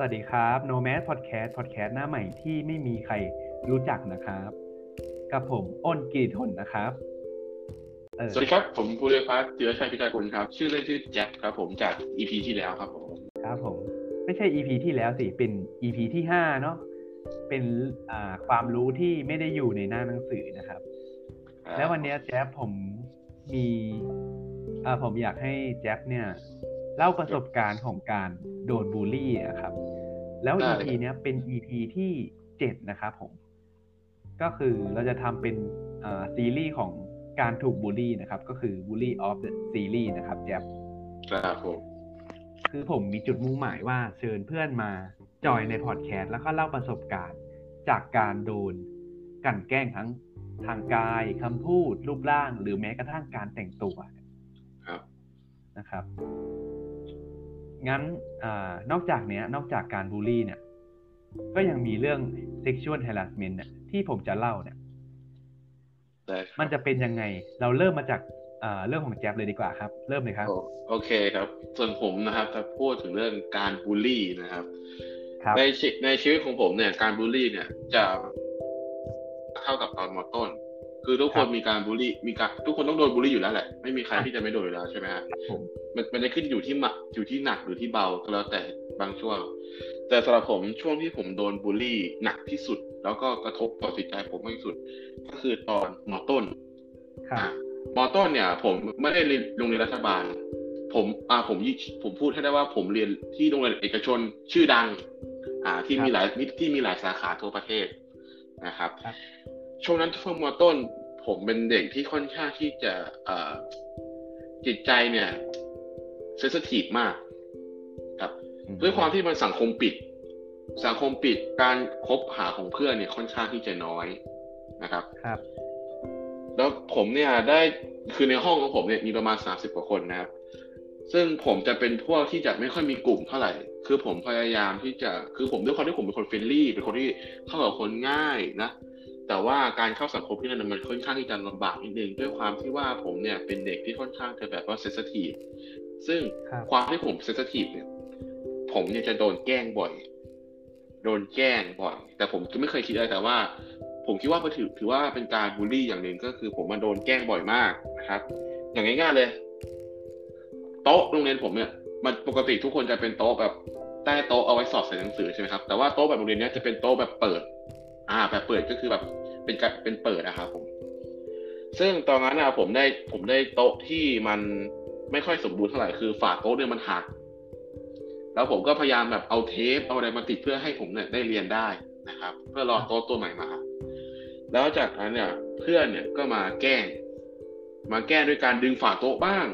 สวัสดีครับ Nomad Podcast Podcast หน้าใหม่ที่ไม่มีใครรู้จักนะครับ กับผมอ้นกีทนนะครับเออสวัสดีครับ ผมภูริพัฒน์เจือชัยพิจารกุลครับ ชื่อเล่นชื่อแจ็คครับผมจาก EP ที่แล้วครับผมครับผม ไม่ใช่ EP ที่แล้วสิ เป็น EP ที่ห้าเนาะเป็นอ่าความรู้ที่ไม่ได้อยู่ในหน้าหนังสือนะครับ แล้ววันนี้แจ๊บผมมีอ่าผมอยากให้แจ๊บเนี่ยเล่าประสบการณ์ของการโดนบูลลี่อะครับ แล้ว EP เนี้ยเป็น EP ที่เจ็ดนะครับผม ก็คือเราจะทำเป็นอ่าซีรีส์ของการถูกบูลลี่นะครับ ก็คือ Bully of the Series นะครับแจ๊บครับผมคือผมมีจุดมุ่งหมายว่าเชิญเพื่อนมาจอยในพอดแคสต์แล้วก็เล่าประสบการณ์ จากการโดนกันแกล้งทั้งทางกายคำพูด รูปร่าง หรือแม้กระทั่งการแต่งตัวครับนะครับ งั้นอนอกจากเนี้ยนอกจากการบูลลี่เนี่ยก็ยังมีเรื่อง sexual harassment เนี่ยที่ผมจะเล่าเนี่ยมันจะเป็นยังไง เราเริ่มมาจากเรื่องของแจ๊บเลยดีกว่าครับ เริ่มเลยครับ โอเคครับ ส่วนผมนะครับจะพูดถึงเรื่องการบูลลี่นะครับในในชีวิตของผมเนี่ย การบูลลี่เนี่ยจะเท่ากับตอนมอต้น คือทุกคนมีการบูลลี่ มีการทุกคนต้องโดนบูลลี่อยู่แล้วแหละ ไม่มีใครที่จะไม่โดนอยู่แล้วใช่ไหมครับ มันมันจะขึ้นอยู่ที่หมักอยู่ที่หนักหรือที่เบาก็แล้วแต่บางช่วง แต่สำหรับผมช่วงที่ผมโดนบูลลี่หนักที่สุด แล้วก็กระทบต่อจิตใจผมมากที่สุด ก็คือตอนมอต้นมอต้นเนี่ย ผมไม่ได้เรียนโรงเรียนรัฐบาล ผมอ่าผมผมพูดให้ได้ว่าผมเรียนที่โรงเรียนเอกชนชื่อดัง อ่า ที่มีหลายที่มีหลายสาขาทั่วประเทศนะครับช่วงนั้นช่วงมอต้น ผมเป็นเด็กที่ค่อนข้างที่จะจิตใจเนี่ย เซสทีฟมากครับด้วยความที่มันสังคมปิด สังคมปิดการคบหาของเพื่อนเนี่ยค่อนข้างที่จะน้อยนะครับ ครับ แล้วผมเนี่ยได้คือในห้องของผมเนี่ยมีประมาณสามสิบกว่าคนนะครับซึ่งผมจะเป็นพวกที่จะไม่ค่อยมีกลุ่มเท่าไหร่ คือผมพยายามที่จะ คือผมด้วยความที่ผมเป็นคน friendly เป็นคนที่เข้ากับคนง่ายนะ แต่ว่าการเข้าสังคมที่นั่นมันค่อนข้างที่จะลำบากนิดนึง ด้วยความที่ว่าผมเนี่ยเป็นเด็กที่ค่อนข้างจะแบบว่า sensitive ซึ่งความที่ผม sensitive เนี่ย ผมเนี่ยจะโดนแกล้งบ่อย โดนแกล้งบ่อย แต่ผมก็ไม่เคยคิดอะไรแต่ว่า ผมคิดว่าถือถือว่าเป็นการบูลลี่อย่างหนึ่งก็คือ ผมมาโดนแกล้งบ่อยมากนะครับ อย่างง่ายๆเลย โต๊ะโรงเรียนผมเนี่ย มันปกติทุกคนจะเป็นโต๊ะแบบใต้โต๊ะเอาไว้สอบใส่หนังสือใช่ไหมครับ แต่ว่าโต๊ะแบบโรงเรียนนี้จะเป็นโต๊ะแบบเปิด อ่า แบบเปิดก็คือแบบเป็นเป็นเปิดนะครับผม ซึ่งตอนนั้นนะผมได้ผมได้โต๊ะที่มัน ไม่ค่อยสมบูรณ์เท่าไหร่คือฝาโต๊ะเนี่ยมันหัก แล้วผมก็พยายามแบบเอาเทปเอาอะไรมาติดเพื่อให้ผมเนี่ยได้เรียนได้นะครับ เพื่อรอโต๊ะตัวใหม่มาแล้วจากนั้นเนี่ย เพื่อนเนี่ยก็มาแกล้ง มาแกล้งด้วยการดึงฝาโต๊ะบ้าง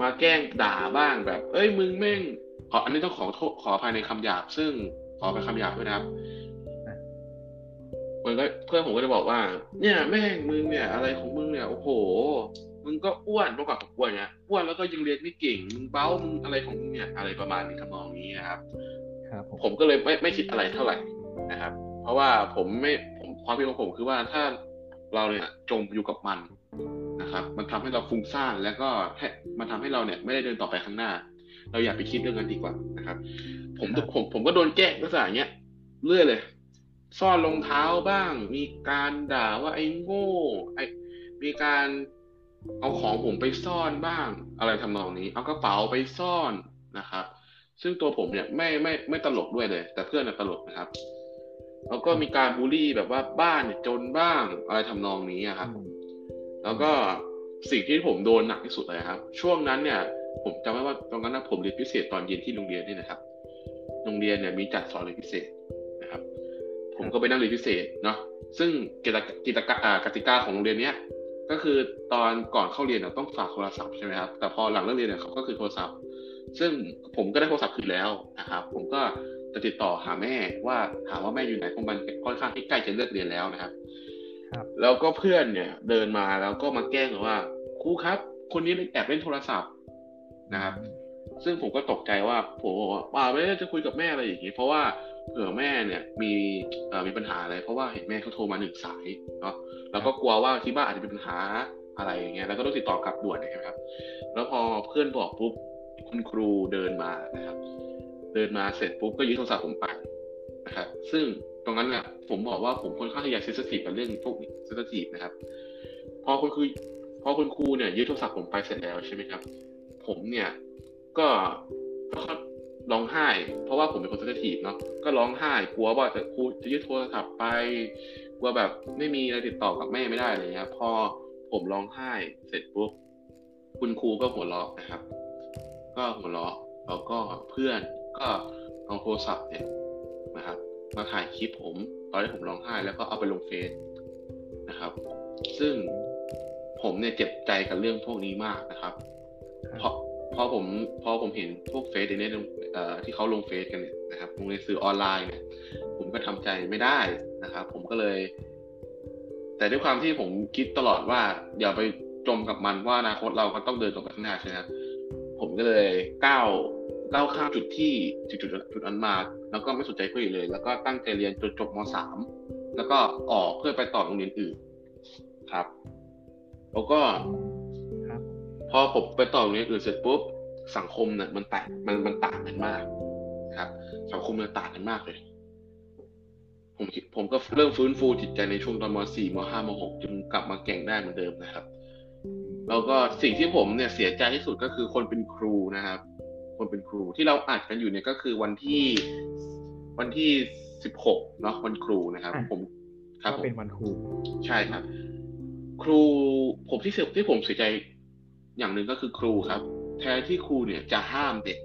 มาแกล้งด่าบ้างแบบ เอ้ยมึงแม่งขออันนี้ต้องขอโทษขอภายในคำหยาบ ซึ่งขอเป็นคำหยาบด้วยนะครับมันก็เพื่อนผมก็จะบอกว่า เนี่ยแม่งมึงเนี่ย อะไรของมึงเนี่ยโอ้โห มึงก็อ้วนประกอบกับอ้วนเนี่ยอ้วนแล้วก็ยังเรียนไม่เก่งมึงเบ้ามึงอะไรของมึงเนี่ยอะไรประมาณนี้ทำนองนี้นะครับ ครับ ผมก็เลยไม่ไม่คิดอะไรเท่าไหร่นะครับ เพราะว่าผมไม่ผมความคิดของผมคือว่าถ้าเราเนี่ยจมอยู่กับมันนะครับ มันทำให้เราฟุ้งซ่านแล้วก็มันทำให้เราเนี่ย ไม่ได้เดินต่อไปข้างหน้า เราอย่าไปคิดเรื่องนั้นดีกว่านะครับ ผมผมผมก็โดนแก้ลักษณะเนี้ยเรื่อยเลย ซ่อนรองเท้าบ้าง มีการด่าว่าไอ้โง่ไอ้มีการ เอาของผมไปซ่อนบ้าง อะไรทำนองนี้ เอากระเป๋าไปซ่อนนะครับ ซึ่งตัวผมเนี่ยไม่ไม่ไม่ตลกด้วยเลย แต่เพื่อนตลกนะครับแล้วก็มีการบูลลี่แบบว่าบ้านเนี่ยจนบ้างอะไรทำนองนี้ครับ แล้วก็สิ่งที่ผมโดนหนักที่สุดเลยครับ ช่วงนั้นเนี่ย ผมจำได้ว่าตอนนั้นนะผมเรียนพิเศษตอนเย็นที่โรงเรียนนี่นะครับ โรงเรียนเนี่ยมีจัดสอนเรียนพิเศษนะครับ ผมก็ไปนั่งเรียนพิเศษเนาะซึ่งกิจกิจกติกาของโรงเรียนเนี้ย ก็คือตอนก่อนเข้าเรียนเนี่ยต้องฝากโทรศัพท์ใช่ไหมครับ แต่พอหลังเลิกเรียนเนี่ยเขาก็คือโทรศัพท์ ซึ่งผมก็ได้โทรศัพท์คืนแล้วนะครับ ผมก็จะติดต่อหาแม่ว่าถามว่าแม่อยู่ไหนเพราะมันค่อนข้างที่ใกล้จะเลิกเรียนแล้วนะครับ ครับ แล้วก็เพื่อนเนี่ย เดินมาแล้วก็มาแกล้งว่าครูครับ คนนี้แอบเล่นโทรศัพท์นะครับ ซึ่งผมก็ตกใจว่าผมว่าไม่ได้จะคุยกับแม่อะไรอย่างนี้เพราะว่า เผื่อแม่เนี่ยมีมีปัญหาอะไรเพราะว่าเห็นแม่เขาโทรมาหนึ่งสายเนาะแล้วก็กลัวว่าที่บ้านอาจจะมีปัญหาอะไรอย่างเงี้ยแล้วก็ต้องติดต่อกลับด่วนนะครับ แล้วพอเพื่อนบอกปุ๊บคุณครูเดินมานะครับ เดินมาเสร็จปุ๊บก็ยึดโทรศัพท์ผมไปนะครับ ซึ่งตรงนั้นเนี่ยผมบอกว่าผมค่อนข้างที่จะเซนซิทีฟกับเรื่องพวกเซนซิทีฟนะครับ พอคุณครูพอคุณครูเนี่ยยึดโทรศัพท์ผมไปเสร็จแล้วใช่ไหมครับ ผมเนี่ยก็ก็ ร้องไห้ เพราะว่าผมเป็นคนเซนซิทีฟเนาะก็ร้องไห้ กลัวว่าจะครูจะยึดโทรศัพท์ไป กลัวแบบไม่มีอะไรติดต่อกับแม่ไม่ได้อะไรเงี้ยพอผมร้องไห้เสร็จปุ๊บคุณครูก็หัวเราะนะครับ ก็หัวเราะแล้วก็เพื่อนก็เอาโทรศัพท์เนี่ยนะครับ มาถ่ายคลิปผม ตอนที่ผมร้องไห้ แล้วก็เอาไปลงเฟซนะครับ ซึ่งผมเนี่ยเจ็บใจกับเรื่องพวกนี้มากนะครับ เพราะ พอผมพอผมเห็นพวกเฟซในนี้เอ่อที่เขาลงเฟซกันเนี่ยนะครับลงในสื่อออนไลน์เนี่ยผมก็ทำใจไม่ได้นะครับ ผมก็เลย แต่ด้วยความที่ผมคิดตลอดว่าอย่าไปจมกับมันว่าอนาคตเราก็ต้องเดินต่อไปข้างหน้าใช่ไหมครับผมก็เลยก้าวก้าวข้ามจุดที่จุดจุดจุดนั้นมาแล้วก็ไม่สนใจเพื่อนอีกเลย แล้วก็ตั้งใจเรียนจนจบมสามแล้วก็ออกเพื่อไปต่อโรงเรียนอื่นครับ แล้วก็ อผมไปต่อโรงเรียนอื่นเสร็จปุ๊บสังคมเนี่ยมันแตกมันมันต่างกันมากนะครับ สังคมมันต่างกันมากเลย ผมคิดผมก็เริ่มฟื้นฟูจิตใจในช่วงตอนม .4 ม .5 ม .6 จนกลับมาเก่งได้เหมือนเดิมนะครับ แล้วก็สิ่งที่ผมเนี่ยเสียใจที่สุดก็คือคนเป็นครูนะครับ คนเป็นครูที่เราอัดกันอยู่เนี่ยก็คือวันที่ วันที่สิบหกเนาะวันครูนะครับอะผมครับก็ผมเป็นวันครู ใช่ครับ ครูผมที่เสียที่ผมเสียใจ อย่างหนึ่งก็คือครูครับ แทนที่ครูเนี่ยจะห้ามเด็ก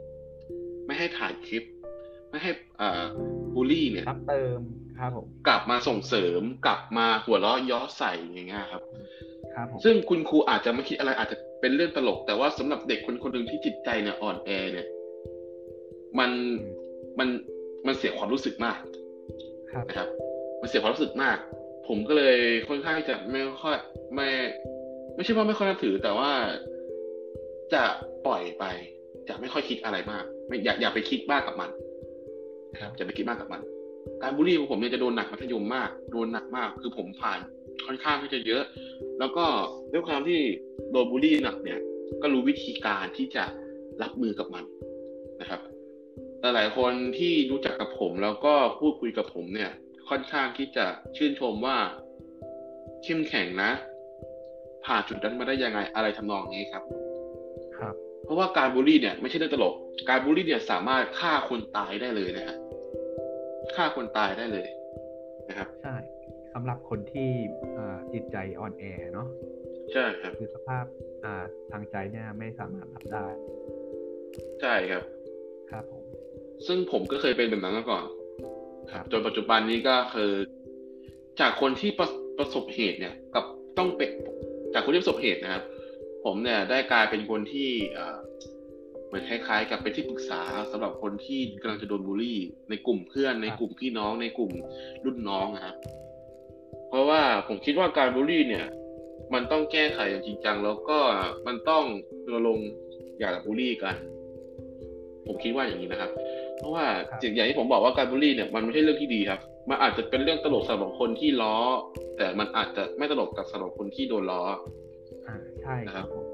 ไม่ให้ถ่ายคลิป ไม่ให้อ่าบูลลี่เนี่ยรับเติมครับผมกลับมาส่งเสริมกลับมาหัวเราะเย้อใส่อย่างเงี้ยครับ ครับผมซึ่งคุณครูอาจจะไม่คิดอะไรอาจจะเป็นเรื่องตลก แต่ว่าสำหรับเด็กคนคนหนึ่งที่จิตใจเนี่ยอ่อนแอเนี่ย มันมันมันเสียความรู้สึกมากครับนะครับ มันเสียความรู้สึกมาก ผมก็เลยค่อนข้างที่จะไม่ค่อยไม่ ไม่ใช่ว่าไม่ค่อยนับถือแต่ว่า จะปล่อยไป จะไม่ค่อยคิดอะไรมาก ไม่อย่าอย่าไปคิดมากกับมันนะครับอย่าไปคิดมากกับมัน การบูลลี่ของผมเนี่ยจะโดนหนักมัธยมมาก โดนหนักมาก คือผมผ่านค่อนข้างที่จะเยอะ แล้วก็ด้วยความที่โดนบูลลี่หนักเนี่ย ก็รู้วิธีการที่จะรับมือกับมันนะครับหลายๆคนที่รู้จักกับผมแล้วก็พูดคุยกับผมเนี่ย ค่อนข้างที่จะชื่นชมว่าเข้มแข็งนะ ผ่านจุดนั้นมาได้ยังไงอะไรทำนองนี้ครับครับ เพราะว่าการบูลลี่เนี่ยไม่ใช่เรื่องตลก การบูลลี่เนี่ยสามารถฆ่าคนตายได้เลยนะฮะฆ่าคนตายได้เลยนะครับ ใช่สำหรับคนที่อ่าจิตใจอ่อนแอเนาะใช่ครับคือสภาพอ่าทางใจเนี่ยไม่สามารถรับได้ ใช่ครับ ครับผม ซึ่งผมก็เคยเป็นแบบนั้นมาก่อน ครับ จนปัจจุบันนี้ก็คือจากคนที่ประประสบเหตุเนี่ย กับต้องเป็นจากคนที่ประสบเหตุนะครับ ผมเนี่ยได้กลายเป็นคนที่ เอ่อเหมือนคล้ายๆ กับเป็นที่ปรึกษาสำหรับคนที่กำลังจะโดนบูลลี่ ในกลุ่มเพื่อนในกลุ่มพี่น้องในกลุ่มรุ่นน้องนะครับเพราะว่าผมคิดว่าการบูลลี่เนี่ย มันต้องแก้ไขอย่างจริงจังแล้วก็มันต้องรณรงค์อย่าบูลลี่กัน ผมคิดว่าอย่างนี้นะครับ เพราะว่าครับอย่างที่ผมบอกว่าการบูลลี่เนี่ยมันไม่ใช่เรื่องที่ดีครับมันอาจจะเป็นเรื่องตลกสำหรับคนที่ล้อ แต่มันอาจจะไม่ตลกกับสำหรับคนที่โดนล้ออ่าใช่ครับผม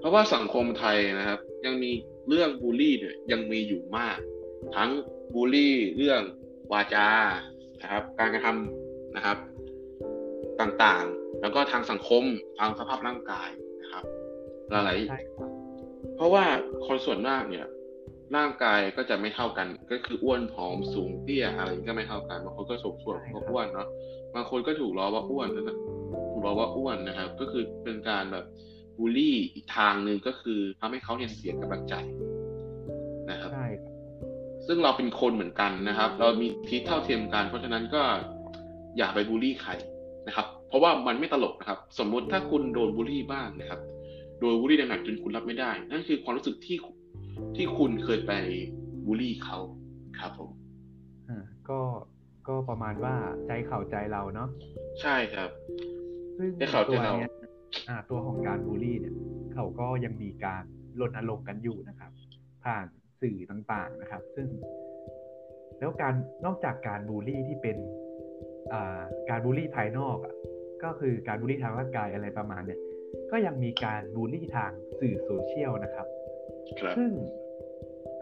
เพราะว่าสังคมไทยนะครับ ยังมี เรื่องบูลลี่เนี่ยยังมีอยู่มาก ทั้งบูลลี่เรื่องวาจานะครับ การกระทำนะครับ ต่างๆ แล้วก็ทางสังคมทางสภาพร่างกายนะครับหลายๆใช่ครับเพราะว่าคนส่วนมากเนี่ย ร่างกายก็จะไม่เท่ากัน ก็คืออ้วนผอมสูงเตี้ยอะไรก็ไม่เท่ากันบางคนก็สูงส่วนบางคนก็อ้วนเนาะบางคนก็ถูกล้อว่าอ้วนนะถูกล้อว่าอ้วนนะครับ ก็คือเป็นการแบบ บูลลี่อีกทางหนึ่งก็คือทำให้เขาเนี่ยเสียกำลังใจนะครับใช่ครับซึ่งเราเป็นคนเหมือนกันนะครับ เรามีที่เท่าเทียมกัน เพราะฉะนั้นก็อย่าไปบูลลี่ใครนะครับ เพราะว่ามันไม่ตลกนะครับ สมมุติถ้าคุณโดนบูลลี่บ้างนะครับ โดนบูลลี่หนักๆจนคุณรับไม่ได้ นั่นคือความรู้สึกที่ที่คุณเคยไปบูลลี่เขาครับผมอ่าก็ก็ประมาณว่าใจเขาใจเราเนาะใช่ครับซึ่งใจเขาใจตัวเราเนี้ยอ่า ตัวของการบูลลี่เนี่ยเขาก็ยังมีการรณรงค์กันอยู่นะครับ ผ่านสื่อต่างๆนะครับ ซึ่ง แล้วการนอกจากการบูลลี่ที่เป็นอ่าการบูลลี่ภายนอกอะก็คือการบูลลี่ทางร่างกายอะไรประมาณเนี่ยก็ยังมีการบูลลี่ทางสื่อโซเชียลนะครับครับซึ่ง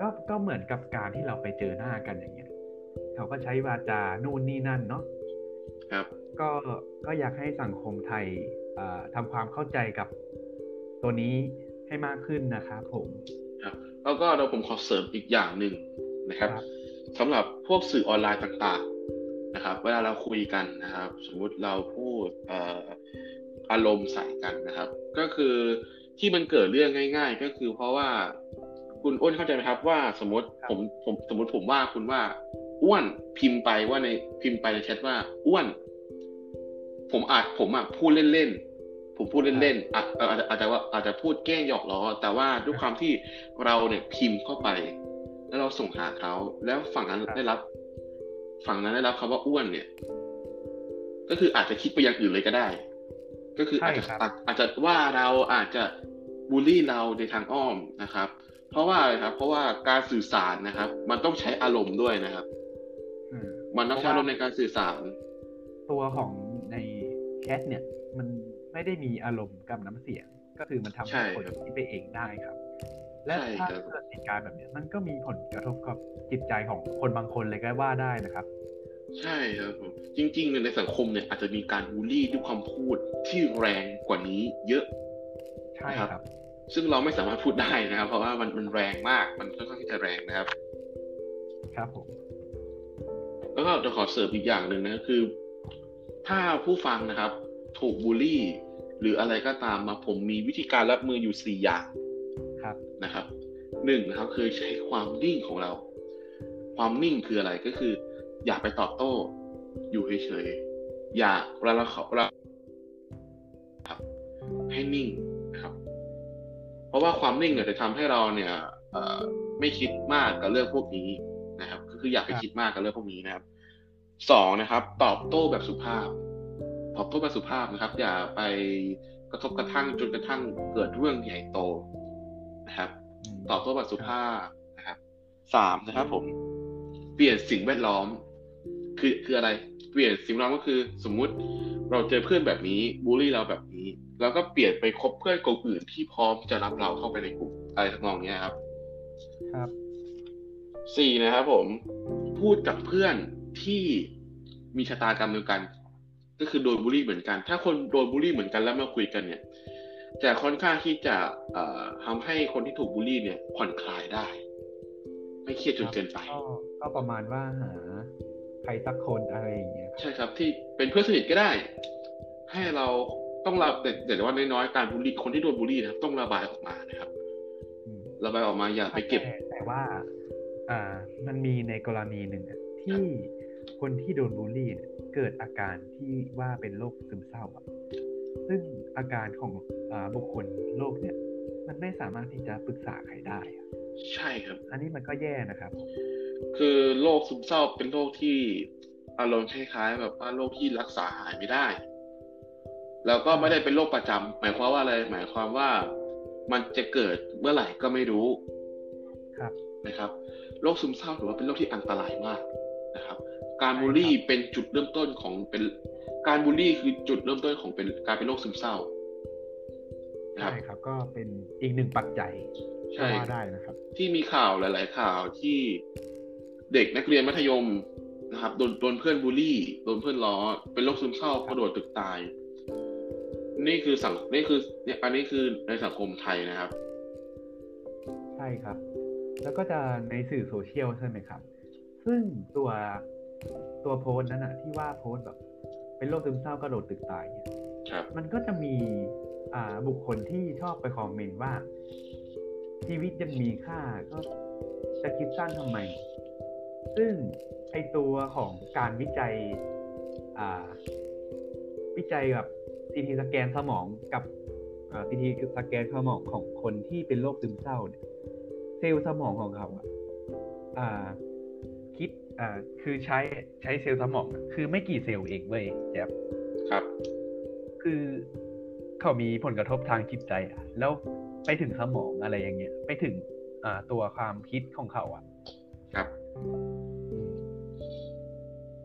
ก็ก็เหมือนกับการที่เราไปเจอหน้ากันอย่างเงี้ยเขาก็ใช้วาจานู่นนี่นั่นเนาะครับ ก็ก็อยากให้สังคมไทย ทำความเข้าใจกับตัวนี้ให้มากขึ้นนะครับผมครับแล้วก็เราผมขอเสริมอีกอย่างหนึ่งนะครับสำหรับพวกสื่อออนไลน์ต่างๆนะครับ เวลาเราคุยกันนะครับ สมมุติเราพูดอารมณ์ใส่กันนะครับ ก็คือที่มันเกิดเรื่องง่าย ๆ ก็คือเพราะว่าคุณอ้นเข้าใจไหมครับว่าสมมติผมผมสมมติผมว่าคุณว่าอ้วนพิมพ์ไปว่าในพิมพ์ไปในแชทว่าอ้วน ผมอาจผมอะพูดเล่นๆผมพูดเล่นๆอาจอาจอาจจะว่าอาจจะพูดแกล้งหยอกล้อ แต่ว่าด้วยความที่เราเนี่ยพิมพ์เข้าไป แล้วเราส่งหาเขาแล้วฝั่งนั้นได้รับ ฝั่งนั้นได้รับคำว่าอ้วนเนี่ย ก็คืออาจจะคิดไปอย่างอื่นเลยก็ได้ ก็คืออาจจะอาจจะว่าเราอาจจะบูลลี่เราในทางอ้อมนะครับ เพราะว่าอะไรครับ เพราะว่าการสื่อสารนะครับ มันต้องใช้อารมณ์ด้วยนะครับมันต้องใช้อารมณ์ในการสื่อสาร ตัวของใน แชทเนี่ย มันไม่ได้มีอารมณ์กับน้ำเสียง ก็คือมันทำให้คนคิดไปเองได้ครับ และถ้าเกิดเหตุการณ์แบบนี้มันก็มีผลกระทบกับจิตใจของคนบางคนเลยก็ว่าได้นะครับ ใช่ครับผมจริงๆในสังคมเนี่ยอาจจะมีการบูลลี่ด้วยความพูดที่แรงกว่านี้เยอะใช่ครับ ซึ่งเราไม่สามารถพูดได้นะครับ เพราะว่ามันมันแรงมากมันค่อนข้างที่จะแรงนะครับ ครับผมแล้วก็จะขอเสริมอีกอย่างหนึ่งนะคือ ถ้าผู้ฟังนะครับ ถูกบูลลี่ หรืออะไรก็ตามมาผมมีวิธีการรับมืออยู่สี่อย่างครับนะครับหนึ่งนะครับคือใช้ความนิ่งของเรา ความนิ่งคืออะไรก็คือ อย่าไปตอบโต้ อยู่เฉยๆอย่าเวลาเราเราครับ ให้นิ่งนะครับ เพราะว่าความนิ่งเนี่ยจะทำให้เราเนี่ยไม่คิดมากกับเรื่องพวกนี้นะครับคืออย่าไปคิดมากกับเรื่องพวกนี้นะครับ สองนะครับ ตอบโต้แบบสุภาพ ตอบโต้แบบสุภาพนะครับ อย่าไปกระทบกระทั่งจนกระทั่งเกิดเรื่องใหญ่โตนะครับ ตอบโต้แบบสุภาพนะครับสามนะครับ ผม เปลี่ยนสิ่งแวดล้อม คือคืออะไร เปลี่ยนสิ่งแวดล้อมก็คือ สมมุติเราเจอเพื่อนแบบนี้บูลลี่เราแบบนี้เราก็เปลี่ยนไปคบเพื่อนกลุ่มอื่นที่พร้อมจะรับเราเข้าไปในกลุ่มอะไรทั้งนองนี้ครับ ครับสี่นะครับ ผม พูดกับเพื่อน ที่มีชะตากรรมเดียวกัน ก็คือโดนบูลลี่เหมือนกัน ถ้าคนโดนบูลลี่เหมือนกันแล้วมาคุยกันเนี่ยจะค่อนข้างที่จะทำให้คนที่ถูกบูลลี่เนี่ยผ่อนคลายได้ ไม่เครียดจนเกินไปก็ประมาณว่าหาใครสักคนอะไรอย่างเงี้ยใช่ครับที่เป็นเพื่อนสนิทก็ได้ ให้เราต้องรับแต่แต่ว่าน้อยๆการบูลลี่คนที่โดนบูลลี่นะครับต้องระบายออกมานะครับระบายออกมาอย่าไปเก็บ แต่ว่า อ่า มันมีในกรณีหนึ่งที่ คนที่โดนบูลลี่เกิดอาการที่ว่าเป็นโรคซึมเศร้าอะซึ่งอาการของอบุคคลโรคเนี่ย มันไม่สามารถที่จะปรึกษาใครได้ ใช่ครับ อันนี้มันก็แย่นะครับ คือโรคซึมเศร้าเป็นโรคที่อารมณ์คล้ายๆ แบบว่าโรคที่รักษาหายไม่ได้ แล้วก็ไม่ได้เป็นโรคประจำหมายความว่าอะไร หมายความว่ามันจะเกิดเมื่อไหร่ก็ไม่รู้ ครับ นะครับ โรคซึมเศร้าถือว่าเป็นโรคที่อันตรายมากนะครับ การบูลลี่เป็นจุดเริ่มต้นของเป็นการบูลลี่คือจุดเริ่มต้นของเป็นการเป็นโรคซึมเศร้าใช่ครับ ก็เป็นอีกหนึ่งปัจจัยใช่ได้นะครับ ที่มีข่าวหลาย ๆ ข่าวที่เด็กนักเรียนมัธยมนะครับโดนโดนเพื่อนบูลลี่โดนเพื่อนล้อ เป็นโรคซึมเศร้ากระโดดตึกตาย นี่คือสังนี่คือเนี่ยอันนี้คือในสังคมไทยนะครับ ใช่ครับ แล้วก็จะในสื่อโซเชียลใช่ไหมครับ ซึ่งตัว ตัวโพสนั้นอะที่ว่าโพสแบบ เป็นโรคซึมเศร้ากระโดดตึกตายเนี่ยมันก็จะมีอ่าบุคคลที่ชอบไป comment ว่า ชีวิตยังมีค่าก็จะคิดสั้นทำไม ซึ่งไอตัวของการวิจัย อ่า วิจัยกับ CT scan สมองกับ CT scan สมองของคนที่เป็นโรคซึมเศร้าเนี่ย เซลล์สมองของเขาอ่าคิด อ่า คือใช้ใช้เซลล์สมอง คือไม่กี่เซลล์เองเว้ยแจ๊บครับ คือเขามีผลกระทบทางจิตใจอะ แล้วไปถึงสมองอะไรอย่างเงี้ย ไปถึง อ่า ตัวความคิดของเขาอะ ครับ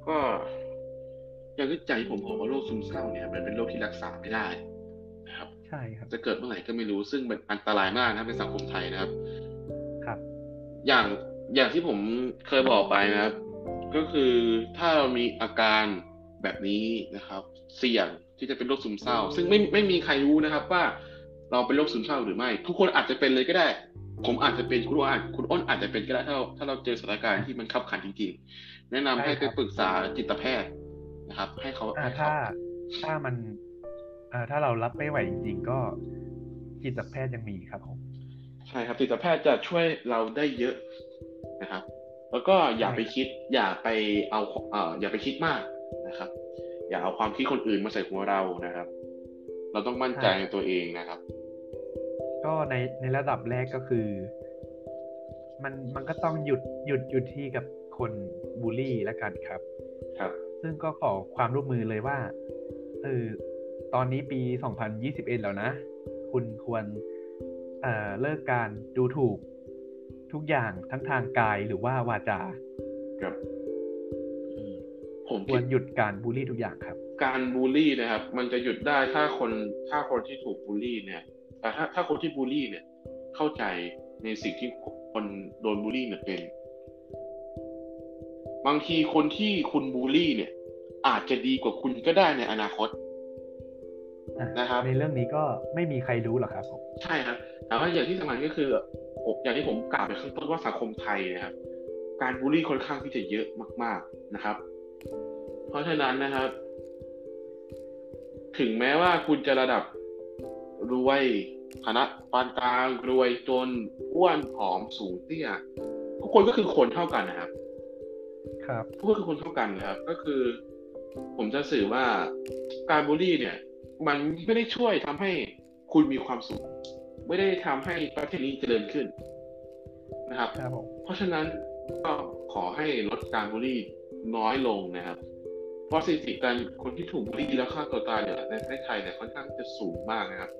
ก็อย่างที่ใจผมบอกว่าโรคซึมเศร้าเนี่ย มันเป็นโรคที่รักษาไม่ได้นะครับใช่ครับ จะเกิดเมื่อไหร่ก็ไม่รู้ซึ่งมันอันตรายมากนะในสังคมไทยนะครับ ครับ อย่าง อย่างที่ผมเคยบอกไปนะครับ ก็คือถ้าเรามีอาการแบบนี้นะครับ เสี่ยงที่จะเป็นโรคซึมเศร้า ซึ่งไม่ไม่มีใครรู้นะครับว่าเราเป็นโรคซึมเศร้าหรือไม่ ทุกคนอาจจะเป็นเลยก็ได้ ผมอาจจะเป็นคุณอ้นคุณอ้นอาจจะเป็นก็ได้ถ้าเราถ้าเราเจอสถานการณ์ที่มันขับขันจริงๆ แนะนำให้ไปปรึกษาจิตแพทย์นะครับ ให้เขาอ่าให้เขถ้าถ้ามันอ่าถ้าเรารับไม่ไหวจริง ๆ ก็จิตแพทย์ยังมีครับผมใช่ครับจิตแพทย์จะช่วยเราได้เยอะ นะครับ แล้วก็อย่าไปคิด อย่าไปเอาเอ่ออย่าไปคิดมากนะครับ อย่าเอาความคิดคนอื่นมาใส่หัวเรานะครับ เราต้องมั่นใจในตัวเองนะครับ ก็ในในระดับแรกก็คือ มันมันก็ต้องหยุดหยุดหยุดที่กับคนบูลลี่แล้วกันครับ ครับ ซึ่งก็ขอความร่วมมือเลยว่าเออตอนนี้ปี 2021 แล้วนะ คุณควรเอ่อเลิกการดูถูก ทุกอย่างทั้งทางกายหรือว่าวาจาครับผมคคิวดรหยุดการบูลลี่ทุกอย่างครับ การบูลลี่นะครับ มันจะหยุดได้ถ้าคนถ้าคนที่ถูกบูลลี่เนี่ยแต่ถ้าถ้าคนที่บูลลี่เนี่ย เข้าใจในสิ่งที่คนโดนบูลลี่เนี่ยเป็น บางทีคนที่คุณบูลลี่เนี่ย อาจจะดีกว่าคุณก็ได้ในอนาคต นะครับในเรื่องนี้ก็ไม่มีใครรู้หรอกครับผมใช่ครับแต่ว่าอย่างที่สำคัญก็คือผมอย่างที่ผมกล่าวไปข้างต้นว่าสังคมไทยนะครับ การบูลลี่ค่อนข้างที่จะเยอะมาก ๆนะครับ เพราะฉะนั้นนะครับ ถึงแม้ว่าคุณจะระดับรวยฐานะปานกลางรวยจนอ้วนผอมสูงเตี้ยทุกคนก็คือคนเท่ากันนะครับ ครับทุกคนคือคนเท่ากันนะครับ ก็คือ ผมจะสื่อว่าการบูลลี่เนี่ย มันไม่ได้ช่วยทำให้คุณมีความสุข ไม่ได้ทำให้ประเทศนี้เจริญขึ้นนะครับครับผมเพราะฉะนั้นก็ขอให้ลดการบูลลี่น้อยลงนะครับเพราะสถิติการคนที่ถูกบูลลี่แล้วฆ่าตัวตายเนี่ยในประเทศไทยเนี่ยค่อนข้างจะสูงมากนะครับ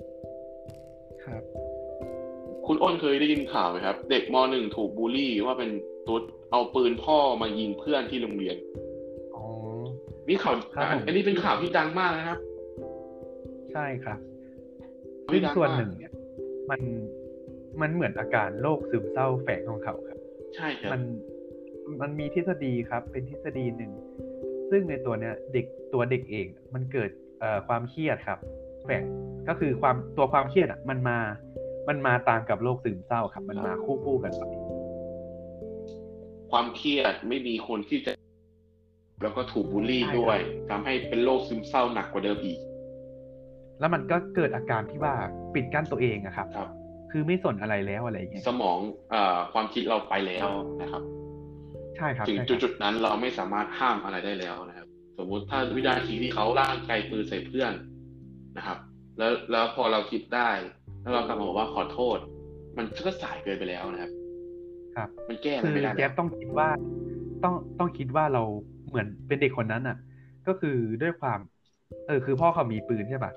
ครับ คุณอ้นเคยได้ยินข่าวไหมครับ เด็กมหนึ่งถูกบูลลี่ว่าเป็นตุ๊ดเอาปืนพ่อมายิงเพื่อนที่โรงเรียน อ๋อ นี่ข่าวครับผมอันนี้เป็นข่าวที่ดังมากนะครับใช่ครับไม่ซึ่งดังส่วนมากหนึ่งเนี่ย มันมันเหมือนอาการโรคซึมเศร้าแฝงของเขาครับ ใช่ครับมันมันมีทฤษฎีครับ เป็นทฤษฎีหนึ่ง ซึ่งในตัวเนี้ยเด็กตัวเด็กเองมันเกิดเอ่อความเครียดครับ แฝงก็คือความตัวความเครียดอะ มันมา มันมาตามกับโรคซึมเศร้าครับ มันมาคู่คู่กันไปความเครียดไม่มีคนที่จะ แล้วก็ถูกบูลลี่ด้วยทำให้เป็นโรคซึมเศร้าหนักกว่าเดิมอีก แล้วมันก็เกิดอาการที่ว่าปิดกั้นตัวเองอะครับครับคือไม่สนอะไรแล้วอะไรอย่างเงี้ยสมองเอ่อความคิดเราไปแล้วนะครับ ใช่ครับถึงใช่ครับจุดๆนั้นเราไม่สามารถห้ามอะไรได้แล้วนะครับ สมมุติถ้าวินาทีที่เขาล่างไกลปืนใส่เพื่อนนะครับ แล้วแล้วพอเราคิดได้ แล้วเรากลับมาบอกว่าขอโทษ มันก็สายเกินไปแล้วนะครับ ครับ มันแก้อะไรคือไม่ได้แจ๊แล้บวต้องคิดว่า ต้องต้องคิดว่าเราเหมือนเป็นเด็กคนนั้นอะ ก็คือด้วยความ เออ คือพ่อเขามีปืนใช่ปะ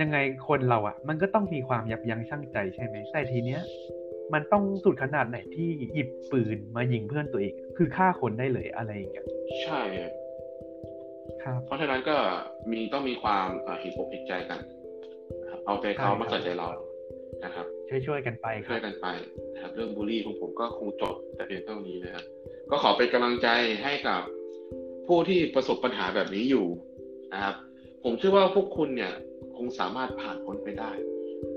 ยังไงคนเราอะ มันก็ต้องมีความยับยั้งชั่งใจใช่ไหมแต่ทีเนี้ยมันต้องสุดขนาดไหนที่หยิบปืนมายิงเพื่อนตัวเอง คือฆ่าคนได้เลยอะไรอย่างเงี้ยใช่ครับครับเพราะฉะนั้นก็มีต้องมีความเอ่อเห็นอกเห็นใจกันนะครับเอาใจเขาใช่ครับมาใส่ใจเรานะครับช่วยช่วยๆกันไปคช่รัวยบกันไปนะครับ เรื่องบูลลี่ของผมก็คงจบแต่เพียงเท่านี้นะครับ ก็ขอเป็นกำลังใจให้กับผู้ที่ประสบปัญหาแบบนี้อยู่นะครับ ผมเชื่อว่าพวกคุณเนี่ย คงสามารถผ่านพ้นไปได้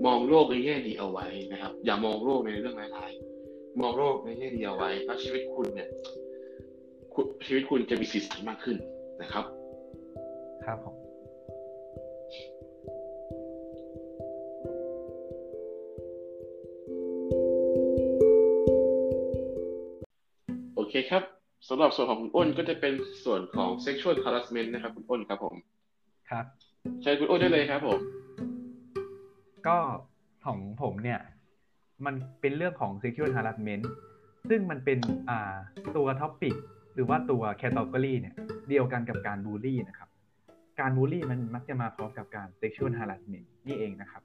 มองโลกในแง่ดีเอาไว้นะครับ อย่ามองโลกในเรื่องร้ายๆมองโลกในแง่ดีเอาไว้แล้วชีวิตคุณเนี่ยคุณชีวิตคุณจะมีสีสันมากขึ้นนะครับ ครับผมโอเคครับสำหรับส่วนของคุณอ้นก็จะเป็นส่วนของ sexual harassment นะครับ คุณอ้นครับผม ครับ เชิญคุณอ้นได้เลยครับผม ก็ของผมเนี่ย มันเป็นเรื่องของ sexual harassment ซึ่งมันเป็นอ่าตัว topic หรือว่าตัว category เนี่ย เดียวกันกับการบูลลี่นะครับ การบูลลี่มันมักจะมาพร้อมกับการ sexual harassment นี่เองนะครับ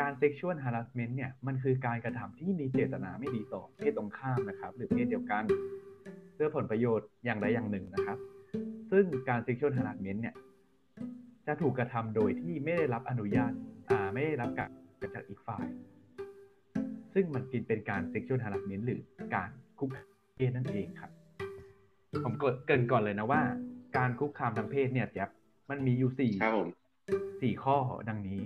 การ sexual harassment เนี่ย มันคือการกระทำที่มีเจตนาไม่ดีต่อเพศตรงข้ามนะครับ หรือเพศเดียวกัน เพื่อผลประโยชน์อย่างใดอย่างหนึ่งนะครับ ซึ่งการ sexual harassment เนี่ย จะถูกกระทำโดยที่ไม่ได้รับอนุญาต อ่า ไม่ได้รับการจากอีกฝ่าย ซึ่งมันกินเป็นการ sexual harassment หรือการคุกคามเพศนั่นเองครับ ผมเกรินก่อนเลยนะว่า การคุกคามทางเพศเนี่ยแจ๊บมันมีอยู่สี่ครับผมสี่ข้อดังนี้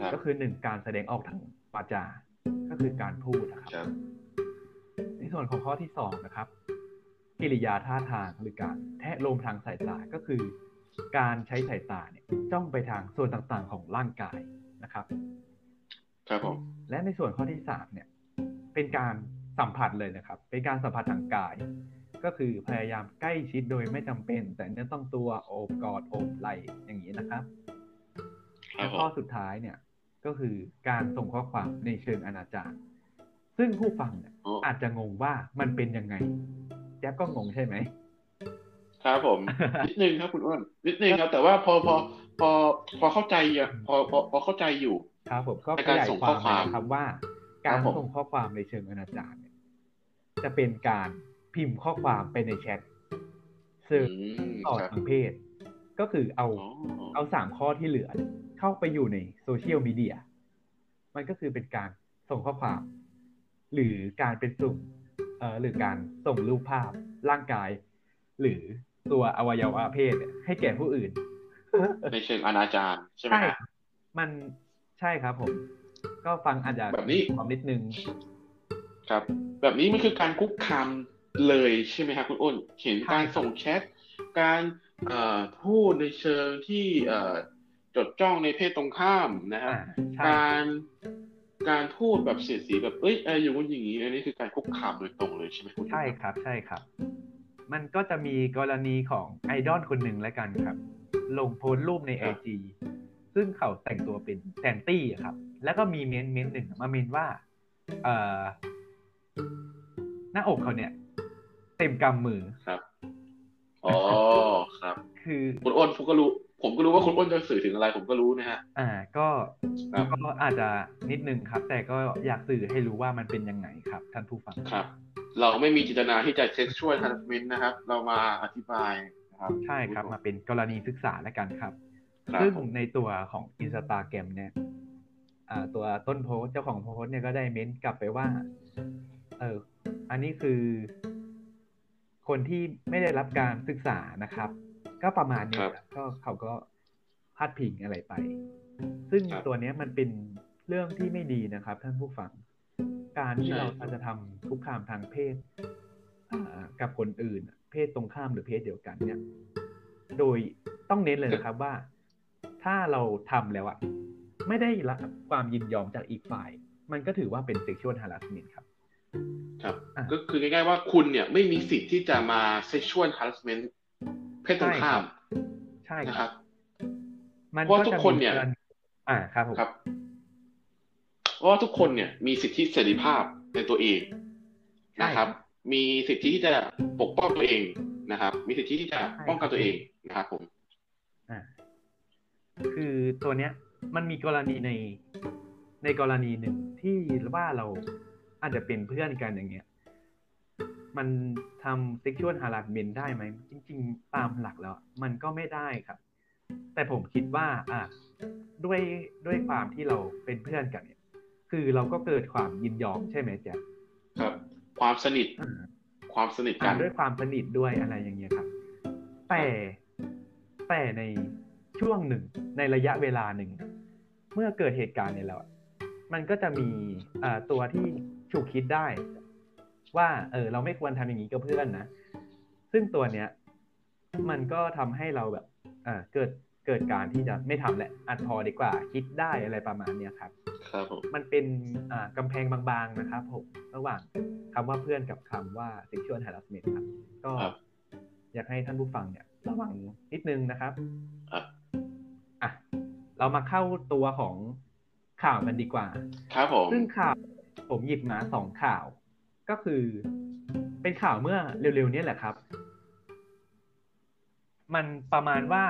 ครับก็คือหนึ่งการแสดงออกทางวาจา ก็คือการพูดนะครับครับ ในส่วนของข้อที่สองนะครับ กิริยาท่าทางหรือการแทะโลมทางสายตาก็คือ การใช้สายตาเนี่ยจ้องไปทางส่วนต่างๆของร่างกายนะครับ ครับผม และในส่วนข้อที่สามเนี่ย เป็นการสัมผัสเลยนะครับ เป็นการสัมผัสทางกาย ก็คือพยายามใกล้ชิดโดยไม่จำเป็น แต่เนื้อต้องตัวโอบกอดโอบไหล่อย่างนี้นะครับครัและบผข้อมสุดท้ายเนี่ยก็คือการส่งข้อความในเชิงอนาจารซึ่งผู้ฟังเนี่ยอ๋ออาจจะงงว่ามันเป็นยังไง แจ๊บก็งงใช่ไหม ครับผมนิดนึงครับคุณอ้วนนิดนึงครับ แต่ว่าพอพอพอพอเข้าใจอะพอพอพอเข้าใจอยู่ ครับผมก็ในขการยายส่งคข้วาอมความนะครับว่าครัการบผมส่งข้อความในเชิงอนาจารเนี่ยจะเป็นการพิมพ์ข้อความไปในแชทอืซึ่งมต่อครับทางเพศ ก็คือเอาอ๋อเอาสามข้อที่เหลือเนี่ยเข้าไปอยู่ในโซเชียลมีเดีย มันก็คือเป็นการส่งข้อความ หรือการเป็นสุ่มเอ่อหรือการส่งรูปภาพร่างกาย หรือ ตัวอวัยวะเพศเนี่ยให้แก่ผู้อื่น ในเชิงอนาจารใช่ไหมใช่ฮะมันใช่ครับผม ก็ฟังอาจจะแบบนี้ความนิดนึง ครับ แบบนี้มันคือการคุกคามเลยใช่ไหมครับคุณอ้น เห็นการส่งแชท การเอ่อพูดในเชิงที่เอ่อจดจ้องในเพศตรงข้ามนะครับอ่าใช่การการพูดแบบเสียดสีแบบเอ้ยเอออยู่กันอย่างนี้ อันนี้คือการคุกคามโดยตรงเลยใช่ไหมคุณใช่ครับ ใช่ครับ มันก็จะมีกรณีของไอดอลคนหนึ่งแล้วกันครับ ลงโพสต์รูปในไอจีซึ่งเขาแต่งตัวเป็นแซนตี้อะครับ แล้วก็มีเม้นต์เม้นต์หนึ่งมาเม้นว่า เอ่อ หน้าอกเขาเนี่ย เต็มกำมือครับอ๋อครับ คือคุณอ้นผมก็รู้ ผมก็รู้ว่าคุณอ้นจะสื่อถึงอะไร ผมก็รู้นะฮะ อ่า ก็ครับก็อาจจะนิดนึงครับ แต่ก็อยากสื่อให้รู้ว่ามันเป็นยังไงครับ ท่านผู้ฟังครับ เราไม่มีจินตนาที่จะเซ็กชวลทันเมนนะครับ เรามาอธิบายนะครับใช่ครับมาเป็นกรณีศึกษาแล้วกันครับครับซึ่งผมในตัวของอินสตาแกรมเนี่ยอ่าตัวต้นโพสต์เจ้าของโพสต์เนี่ยก็ได้เม้นกลับไปว่า เอออันนี้คือ คนที่ไม่ได้รับการศึกษานะครับ ก็ประมาณเนี้ยครับก็เขาก็พาดพิงอะไรไป ซึ่งครับตัวเนี้ยมันเป็นเรื่องที่ไม่ดีนะครับ ท่านผู้ฟัง การที่ใช่เราครับจะทำคุกคามทางเพศอ่ากับคนอื่น เพศตรงข้ามหรือเพศเดียวกันเนี่ย โดยต้องเน้นเลยนะครับว่า ถ้าเราทำแล้วอะไม่ได้รับความยินยอมจากอีกฝ่าย มันก็ถือว่าเป็น sexual harassment ครับ ครับอะก็คือง่ายๆว่าคุณเนี่ยไม่มีสิทธิ์ที่จะมา sexual harassment เพศตรงข้าม ใช่นะคครัรับบมันเพราะก็ทุกจะคนเนี่ยมีกรณีอ่าครับผมครับ เพราะว่าทุกคนเนี่ยมีสิทธิเสรีภาพในตัวเองนะครับ มีสิทธิที่จะปกป้องตัวเองนะครับ มีสิทธิที่จะป้องกันตัวเองนะครับผมอ่าคือตัวเนี้ยมันมีกรณีในในกรณีหนึ่งที่ว่าเราอาจจะเป็นเพื่อนกันอย่างเงี้ย มันทำ sexual harassment ได้ไหม จริง ๆ ตามหลักแล้ว มันก็ไม่ได้ครับ แต่ผมคิดว่า อะด้วยด้วยความที่เราเป็นเพื่อนกันเนี่ย คือเราก็เกิดความยินยอมใช่ไหมแจ๊คครับ ความสนิทอ่าความสนิทกัอ่านด้วยความสนิทด้วยอะไรอย่างเงี้ยครับ แต่แต่ในช่วงหนึ่งในระยะเวลาหนึ่ง เมื่อเกิดเหตุการณ์เนี่ยแล้วอะมันก็จะมีอ่าตัวที่ฉุกคิดได้ ว่า เออ เราไม่ควรทำอย่างนี้กับเพื่อนนะ ซึ่งตัวเนี้ย มันก็ทำให้เราแบบอ่าเกิด เกิดการที่จะไม่ทำแหละอัดพอดีกว่าคิดได้อะไรประมาณเนี้ยครับ ครับผมมันเป็นอ่ากำแพงบางๆนะครับผมระหว่างคำว่าเพื่อนกับคำว่า sexual harassment ครับ ก็ครับอยากให้ท่านผู้ฟังเนี่ย ระวังนิดนึงนะครับครับอะเรามาเข้าตัวของข่าวกันดีกว่า ครับผมซึ่งข่าวผมหยิบมาสองข่าว ก็คือเป็นข่าวเมื่อเร็วๆเนี้แหละครับ มันประมาณว่า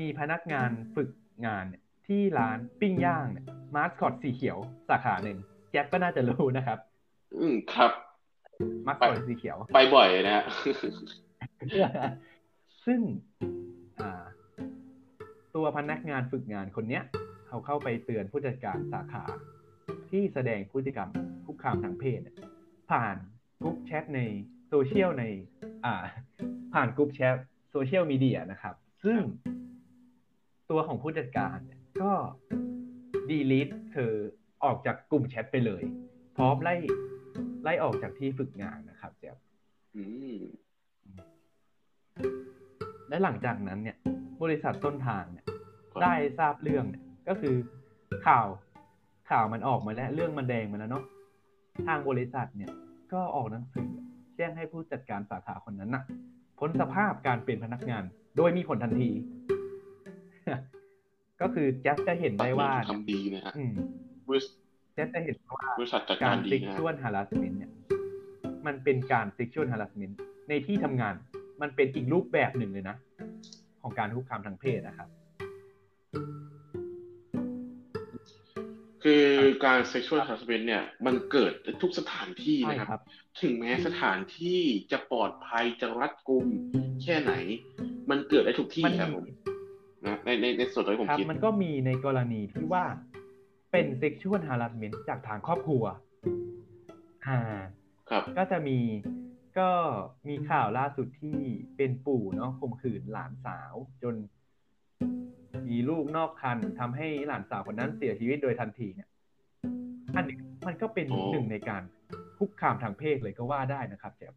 มีพนักงานฝึกงานเนี่ยที่ร้านปิ้งย่างเนี่ยมาสคอตสีเขียวสาขาหนึ่งแจ็คก็น่าจะรู้นะครับ อืมครับ มาสคอตสีเขียว ไปบ่อยนะฮะซึ่งอ่า ตัวพนักงานฝึกงานคนเนี้ยเขาเข้าไปเตือนผู้จัดการสาขาที่แสดงพฤติกรรมคุกคามทางเพศเนี่ยผ่าน group chat ในโซเชียลใน อ่า ผ่าน group chat โซเชียลมีเดียนะครับ ซึ่ง ตัวของผู้จัดการเนี่ยก็ delete เธอออกจากกลุ่มแชทไปเลย พร้อมไล่ไล่ออกจากที่ฝึกงานนะครับเจ๊ยบอืมและหลังจากนั้นเนี่ย บริษัทต้นทางเนี่ยครับได้ทราบเรื่องเนี่ยก็คือข่าวข่าวมันออกมาแล้ว เรื่องมันแดงมาแล้วเนาะทางบริษัทเนี่ย ก็ออกหนังสือแจ้งให้ผู้จัดการสาขาคนนั้นน่ะพ้นสภาพการเป็นพนักงาน โดยมีผลทันที ก็คือแจ๊สจะเห็นได้ว่าทำดีนะฮะอืมบริษัทแจ๊สจะเห็นว่าบริษัทจัดกาการรดีซิกนะชวลฮาร์ s สเมนเนี่ย มันเป็นการ sexual harassment ในที่ทำงาน มันเป็นอีกรูปแบบหนึ่งเลยนะ ของการคุกคามทางเพศนะครับ คือการ sexual harassment เนี่ย มันเกิดทุกสถานที่ใช่นะครับครับ ถึงแม้สถานที่จะปลอดภัยจะรัดกุมแค่ไหน มันเกิดได้ทุกที่มันครับผม นะในในในส่วนตัวที่ผมครับคิดมันก็มีในกรณีที่ว่าเป็น sexual harassment จากทางครอบครัว อ่า ครับ ก็จะมีก็มีข่าวล่าสุดที่เป็นปู่เนาะข่มขืนหลานสาวจน มีลูกนอกคันทำให้หลานสาวคนนั้นเสียชีวิตโดยทันทีเนี่ย อันนี้มันก็เป็นโอ้หนึ่งในการคุกคามทางเพศเลยก็ว่าได้นะครับแจ๊บ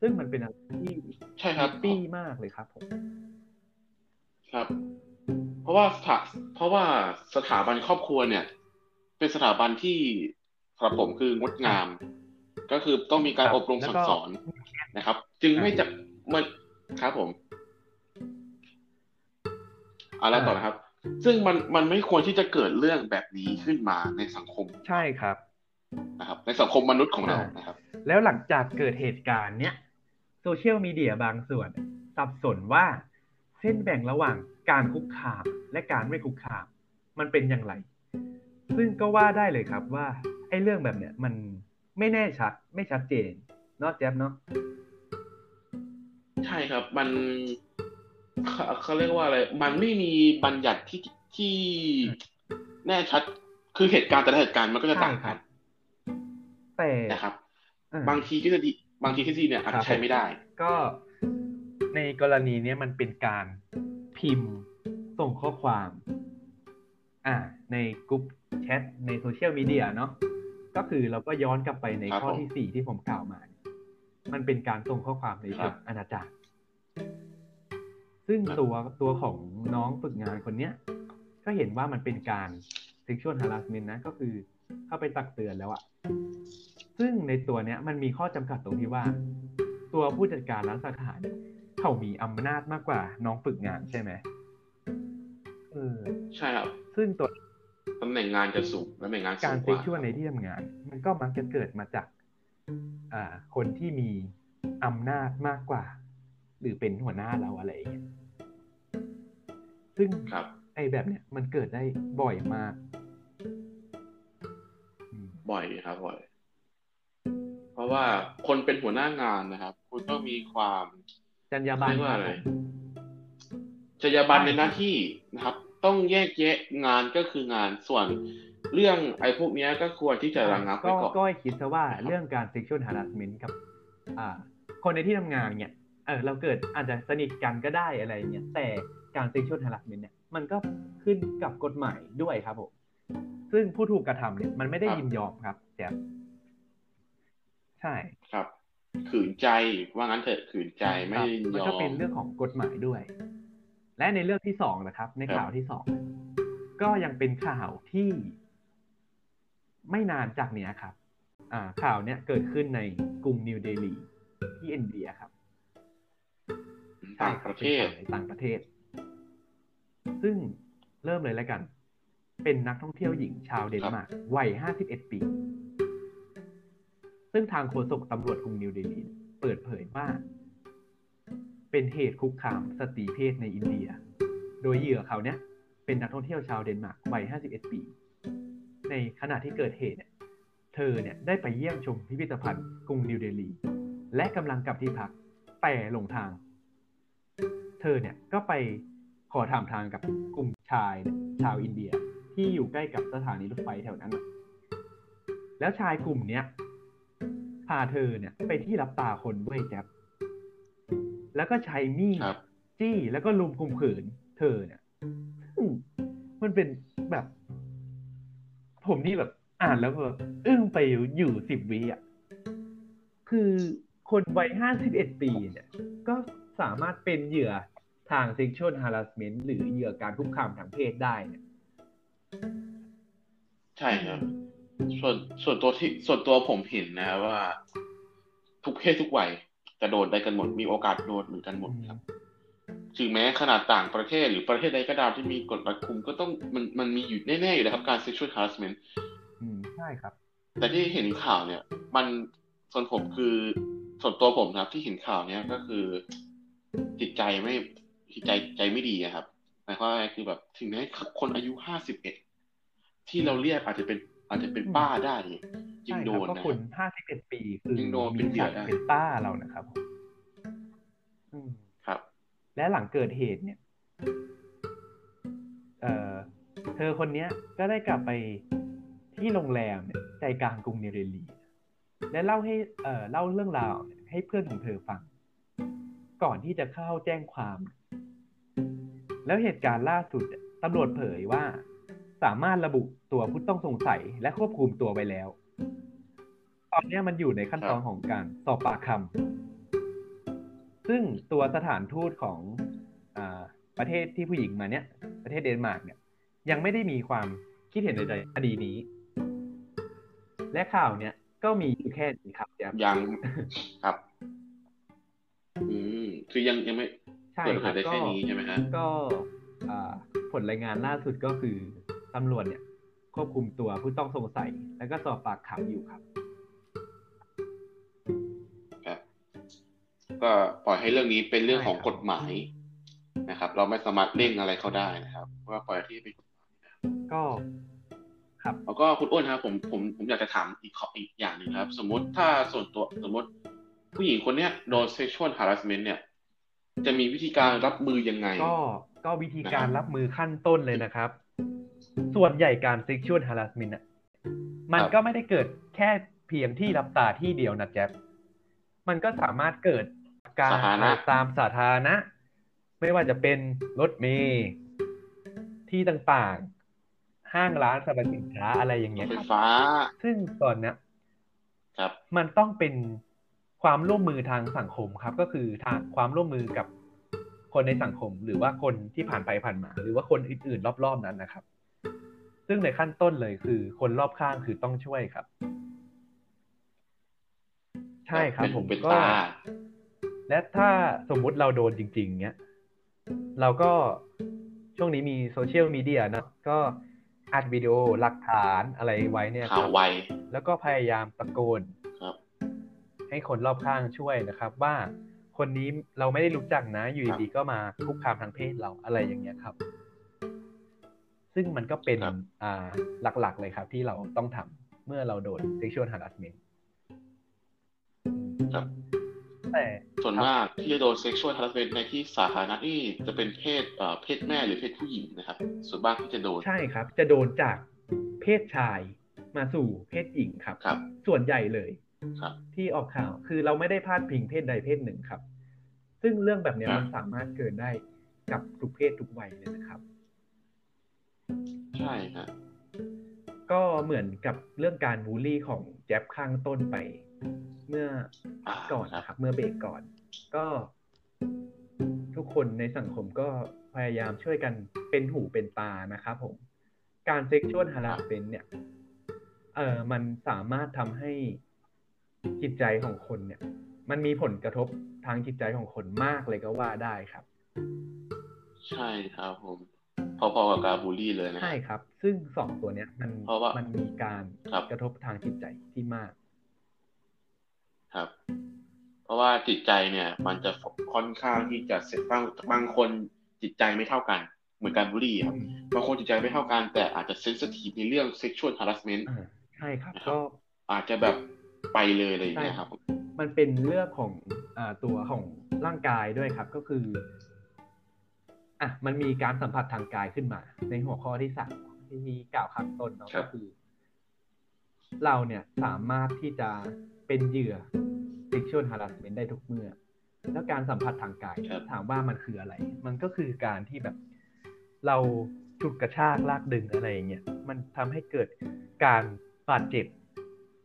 ซึ่งมันเป็นอะไรที่ใช่ครับปี้มากเลยครับผม ครับ เพราะว่าสถาเพราะว่าสถาบันครอบครัวเนี่ย เป็นสถาบันที่สำหรับผมคืองดงาม ก็คือต้องมีการครับอบรมแล้วสั่ก็งสอนนะครับ จึงไม่จะมันครับผมเอาแล้วต่อนะครับ ซึ่งมันมันไม่ควรที่จะเกิดเรื่องแบบนี้ขึ้นมาในสังคม ใช่ครับนะครับ ในสังคมมนุษย์ของเรานะครับ แล้วหลังจากเกิดเหตุการณ์เนี้ยโซเชียลมีเดียบางส่วน สับสนว่าเส้นแบ่งระหว่าง การคุกคามและการไม่คุกคาม มันเป็นอย่างไร ซึ่งก็ว่าได้เลยครับว่าไอ้เรื่องแบบเนี้ยมันไม่แน่ชัด ไม่ชัดเจนเนอะแจ๊บเนาะใช่ครับมันเขาเขาเรียกว่าอะไร มันไม่มีบัญญัติที่ที่แน่ชัด คือเหตุการณ์แต่ละเหตุการณ์มันก็จะต่างกันแต่นะครับอ่าบางทีทฤษฎีบางทีทฤษฎีเนี่ยอาจครัจะบใช้ไม่ได้ ก็ในกรณีเนี้ยมันเป็นการ พิมพ์ ส่งข้อความ อ่า ในกลุ่มแชทในโซเชียลมีเดียเนาะก็คือเราก็ย้อนกลับไปในครับข้อผมที่สี่ที่ผมกล่าวมา มันเป็นการส่งข้อความในครัเชิบงอนาจารซึ่งครับตัวตัวของน้องฝึกงานคนเนี้ย ก็เห็นว่ามันเป็นการ sexual harassment นะ ก็คือเข้าไปตักเตือนแล้วอะซึ่งในตัวเนี้ยมันมีข้อจำกัดตรงที่ว่า ตัวผู้จัดการร้านสาขาเนี่ย เขามีอำนาจมากกว่า น้องฝึกงานใช่ไหมเออใช่ครับซึ่งตัวตำแหน่งงานจะสูงตำแหน่งงานสูการงกเซ็กว่าชวลในที่ทำงาน มันก็มักจะเกิดมาจาก อ่า คนที่มีอำนาจมากกว่า หรือเป็นหัวหน้าเราอะไรอย่างเงี้ยซึ่งครับไอ้แบบเนี้ยมันเกิดได้บ่อยมากอืมบ่อยครับบ่อย เพราะว่าคนเป็นหัวหน้างานนะครับ คุณต้องมีความ จรรยาบรรณเรียกว่าอะไรครับผมจรรยาบรรณในหน้าที่นะครับ ต้องแยกแยะงานก็คืองานส่วนเรื่องไอ้พวกเนี้ยก็ควรที่จะระงับก็ไว้ก่อนก็ให้คิดซะว่านะครับเรื่องการ sexual harassment กับ อ่า คนในที่ทำงานเนี่ยเออเราเกิดอาจจะสนิทกันก็ได้อะไรเงี้ยแต่การ sexual harassment เนี่ยมันก็ขึ้นกับกฎหมายด้วยครับผมซึ่งผู้ถูกกระทำเนี่ยมันไม่ได้ยินยอมครับแจ๊บใช่ครับขืน ใจว่างั้นเถอะขืนใจไม่ครับยินมันยอก็มเป็นเรื่องของกฎหมายด้วย และในเรื่องที่สองนะครับ ในครับข่าวที่สองก็ยังเป็นข่าวที่ไม่นานจากเนี้ยครับ อ่า ข่าวเนี้ยเกิดขึ้นในกรุงนิวเดลีที่อินเดียครับต่างประเทศป็นข่าวในต่างประเทศ ซึ่งเริ่มเลยแล้วกัน เป็นนักท่องเที่ยวหญิงชาวเดนมาร์กวัย 51 ปี ซึ่งทางโฆษกตำรวจกรุงนิวเดลี เปิดเผยว่า เป็นเหตุคุกคามสตรีเพศในอินเดีย โดยเหยื่อเขาเนี้ยเป็นนักท่องเที่ยวชาวเดนมาร์กวัย 51 ปี ในขณะที่เกิดเหตุเนี่ย เธอเนี่ยได้ไปเยี่ยมชมพิพิธภัณฑ์กรุงนิวเดลี และกำลังกลับที่พักแต่หลงทาง เธอเนี่ยก็ไปขอถามทางกับกลุ่มชายเนี่ยชาวอินเดียที่อยู่ใกล้กับสถานีรถไฟแถวนั้น แล้วชายกลุ่มเนี้ย พาเธอเนี่ยไปที่รับตาคนด้วยแจ๊บแล้วก็ใช้มีดครับจี้แล้วก็ลุมคุมขืน เธอเนี่ยซึ่งมันเป็นแบบ ผมนี่แบบอ่านแล้วก็อึ้งไปอยู่สิบวิอะ คือคนวัยห้าสิบเอ็ดปีเนี่ย ก็สามารถเป็นเหยื่อทาง sexual harassment หรือเหยื่อการคุกคามทางเพศได้เนี่ย ใช่ครับ ส่วนส่วนตัวที่ส่วนตัวผมเห็นนะว่า ทุกเพศทุกวัยจะโดนได้กันหมดมีโอกาสโดนเหมือนกันหมดครับถึงแม้ขนาดต่างประเทศหรือประเทศใดก็ตามที่มีกฎรัดคุมก็ต้องมันมันมีอยู่แน่ๆอยู่แล้วครับ การ sexual harassment อืมใช่ครับ แต่ที่เห็นข่าวเนี่ย มันส่วนผมคือส่วนตัวผมนะครับ ที่เห็นข่าวเนี้ยก็คือ จิตใจไม่จิตใจใจไม่ดีอะครับหมายความว่าไงคือแบบ ถึงแม้คนอายุห้าสิบเอ็ดที่เราเรียกอาจจะเป็น อาจจะเป็นป้าได้เนี่ยยิใช่งคโดรับนก็นะคครันบห้าสิบเอ็ดปีคือยังโดนเป็นเหยื่อได้เป็นป้าเรานะครับผมอืมครับ และหลังเกิดเหตุเนี่ย เอ่อเธอคนเนี้ย ก็ได้กลับไปที่โรงแรมเนี่ยใจกลางกรุงเนเรลี และเล่าให้เอ่อเล่าเรื่องราวเนี่ยให้เพื่อนของเธอฟัง ก่อนที่จะเข้าแจ้งความ แล้วเหตุการณ์ล่าสุดเนี่ยตำรวจเผยว่า สามารถระบุตัวผู้ต้องสงสัยและควบคุมตัวไปแล้ว ตอนเนี้ยมันอยู่ในขั้นตอนของการสอบปากคำซึ่งตัวสถานทูตของอาประเทศที่ผู้หญิงมาเนี้ยประเทศเดนมาร์กเนี่ยยังไม่ได้มีความคิดเห็นใดๆคดีนี้ และข่าวเนี้ยก็มีอยู่แค่นี้ครับแจ๊บยังครับ อืมคือยังยังไม่ใช่เปิดคเผรัยบได้ก็แค่นี้ใช่ไหมฮะก็อ่าผลรายงานล่าสุดก็คือ ตำรวจเนี่ยควบคุมตัวผู้ต้องสงสัย แล้วก็สอบปากคำอยู่ครับครับ ก็ปล่อยให้เรื่องนี้เป็นเรื่องของใช่ครับกฎหมายนะครับ เราไม่สามารถเร่งอะไรเขาได้นะครับเพราะว่าปล่อยที่เป็นกฎหมายนะครับก็ครับแล้วก็คุณอ้วนครับผมผมผมอยากจะถามอีกข้ออีกอย่างหนึ่งครับ สมมติถ้าส่วนตัวสมมติผู้หญิงคนเนี้ยโดน sexual harassment เนี่ย จะมีวิธีการรับมือยังไง ก็ก็วิธีการนะครับรับมือขั้นต้นเลยนะครับ ส่วนใหญ่การ sexual harassment อะมันก็ไม่ได้เกิดแค่เพียงที่รับตาที่เดียวนะแจ๊บมันก็สามารถเกิดการสาธารณะตามสาธารณะ ไม่ว่าจะเป็นรถเมล์ที่ต่างๆ ห้างร้านสรรพสินค้าอะไรอย่างรเงี้ถยไฟครับฟ้า ซึ่งตอนเนี้ยครับ มันต้องเป็นความร่วมมือทางสังคมครับ ก็คือทางความร่วมมือกับคนในสังคม หรือว่าคนที่ผ่านไปผ่านมา หรือว่าคนอื่นๆ รอบๆนั้นนะครับ ซึ่งในขั้นต้นเลยคือ คนรอบข้างคือต้องช่วยครับ ใช่ครับเป็นผมเป็นก็ตาและถ้าสมมุติเราโดนจริง ๆ เนี้ยเราก็ช่วงนี้มีโซเชียลมีเดียนะก็อัดวิดีโอหลักฐานอะไรไว้เนี่ยคข่ารัวบไวแล้วก็พยายามตะโกนครับให้คนรอบข้างช่วยนะครับ ว่าคนนี้เราไม่ได้รู้จักนะ อยู่ดีๆก็มาคุกคามทางเพศเราอะไรอย่างเงี้ยครับ ซึ่งมันก็เป็นครับอ่าหลักๆเลยครับที่เราต้องทำเมื่อเราโดน sexual harassment ครับแต่ส่วนครับมากที่จะโดน sexual harassment ในที่สาธารณะนี่จะเป็นเพศเอ่อเพศแม่หรือเพศผู้หญิงนะครับ ส่วนมากที่จะโดน ใช่ครับ จะโดนจากเพศชายมาสู่เพศหญิงครับครับส่วนใหญ่เลยครับ ที่ออกข่าวคือเราไม่ได้พาดพิงเพศใดเพศหนึ่งครับ ซึ่งเรื่องแบบเนี้ยครับมันสามารถเกิดได้กับทุกเพศทุกวัยเลยนะครับ ใช่ฮะก็เหมือนกับเรื่องการบูลลี่ของแจ็บข้างต้นไป เมื่ออ่าก่อนครับนะครับ เมื่อเบรกก่อน ก็ ทุกคนในสังคมก็พยายามช่วยกันเป็นหูเป็นตานะครับผม การเซ็กชวลฮาราเ m นเนี่ย เออมันสามารถทำให้จิตใจของคนเนี่ย มันมีผลกระทบทางจิตใจของคนมากเลยก็ว่าได้ครับ ใช่ครับผม พอๆกับการบูลลี่เลยนะ ใช่ครับ ซึ่งสองตัวเนี้ย มันเพราะว่ามัมันมีการครับกระทบทางจิตใจที่มาก ครับ เพราะว่าจิตใจเนี่ย มันจะค่อนข้างที่จะเสร็จบางบางคนจิตใจไม่เท่ากัน เหมือนการบูลลี่ครับบางคนจิตใจไม่เท่ากัน แต่อาจจะเซนซิทีฟในเรื่อง sexual harassment อ่าใช่ครับนะครับ ก็อาจจะแบบไปเลยอะไรอย่างเงี้ยครับ มันเป็นเรื่องของอ่าตัวของร่างกายด้วยครับ ก็คือ อะมันมีการสัมผัสทางกายขึ้นมา ในหัวข้อที่สามที่กล่าวข้างต้นเนาะครับก็คือ เราเนี่ยสามารถที่จะเป็นเหยื่อ sexual harassment ได้ทุกเมื่อ แล้วการสัมผัสทางกายครับถามว่ามันคืออะไร มันก็คือการที่แบบ เราฉุดกระชากลากดึงอะไรอย่างเงี้ยมันทำให้เกิดการบาดเจ็บ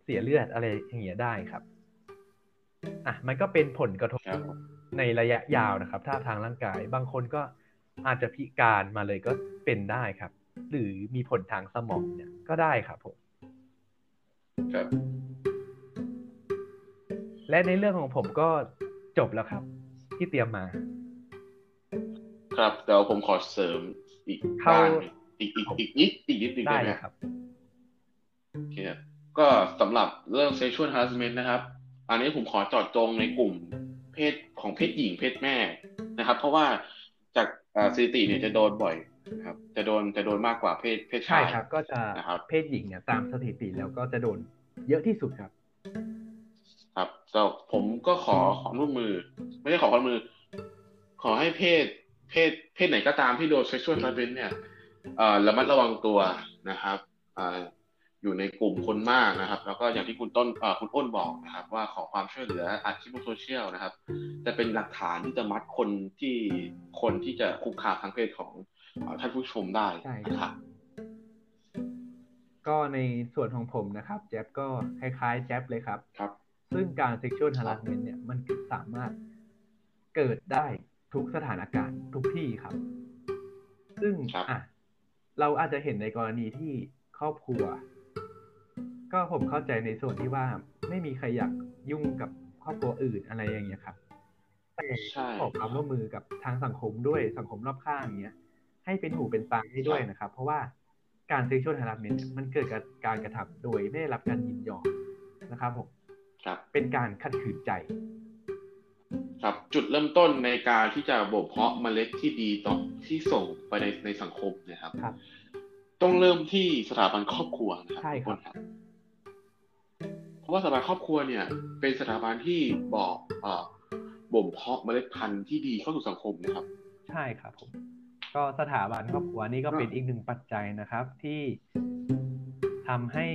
เสียเลือดอะไรอย่างเงี้ยได้ครับอะมันก็เป็นผลกระทบครับผมในระยะยาวนะครับ ถ้าทางร่างกาย บางคนก็ อาจจะพิการมาเลยก็เป็นได้ครับ หรือมีผลทางสมองเนี่ยก็ได้ครับผมครับ และในเรื่องของผมก็จบแล้วครับ ที่เตรียมมา ครับเดี๋ยวผมขอเสริมอีกเข้าด้านหนึ่งอีกอีกอีกนิดอีกนิดหนึงได้ได้ไหมครับโอเคครับก็สำหรับเรื่อง sexual harassment นะครับ อันนี้ผมขอเจอดจงในกลุ่มเพศของเพศหญิงเพศแม่นะครับ เพราะว่า จากเอ่อสถิติเนี่ยจะโดนบ่อยนะครับ จะโดนจะโดนมากกว่าเพศเพศใช่ชายครับ ก็จะนะครับเพศหญิงเนี่ยตามสถิติแล้วก็จะโดนเยอะที่สุดครับ ครับแต่ผมก็ขอความร่วมมือ ไม่ได้ขอความร่วมมือ ขอให้เพศเพศเพศไหนก็ตามที่โดน sexual harassment เนี่ยเอ่อระมัดระวังตัวนะครับ อ่าอยู่ในกลุ่มคนมากนะครับ แล้วก็อย่างที่คุณต้นเอ่อคุณอ้นบอกนะครับ ว่าขอความช่วยเหลืออัดคลิปบนโซเชียลนะครับ จะเป็นหลักฐานที่จะมัดคนที่คนที่จะคุกคามทางเพศของเอ่อท่านผู้ชมได้ใช่นะครับก็ในส่วนของผมนะครับ แจ๊บก็คล้ายๆ แจ๊บเลยครับครับ ซึ่งการ sexual harassment เนี่ยมันสามารถเกิดได้ทุกสถานการณ์ทุกที่ครับ ซึ่งครับอะเราอาจจะเห็นในกรณีที่ครอบครัว ก็ผมเข้าใจในส่วนที่ว่าไม่มีใครอยากยุ่งกับครอบครัวอื่นอะไรอย่างเงี้ยครับ แต่ใช่ขอความร่วมมือกับทางสังคมด้วยสังคมรอบข้างเนี้ยให้เป็นหูเป็นตาให้ด้วยนะครับ เพราะว่าการ sexual harassment เนี่ยมันเกิดจากการกระทำโดยไม่ได้รับการยินยอมนะครับผมครับ เป็นการขัดขืนใจ ครับจุดเริ่มต้นในการที่จะบ่มเพาะเมล็ดที่ดีต่อที่ส่งไปในในสังคมเนะครับครับ ต้องเริ่มที่สถาบันครอบครัวนะครัใช่ครับ ว่าสถาบันครอบครัวเนี่ย เป็นสถาบันที่บอกเอ่อบ่มเพาะเมล็ดพันธุ์ที่ดีเข้าสู่สังคมนะครับ ใช่ครับผมก็สถาบันครอบครัวนี่ก็เป็นอีกหนึ่งปัจจัยนะครับที่ทำให้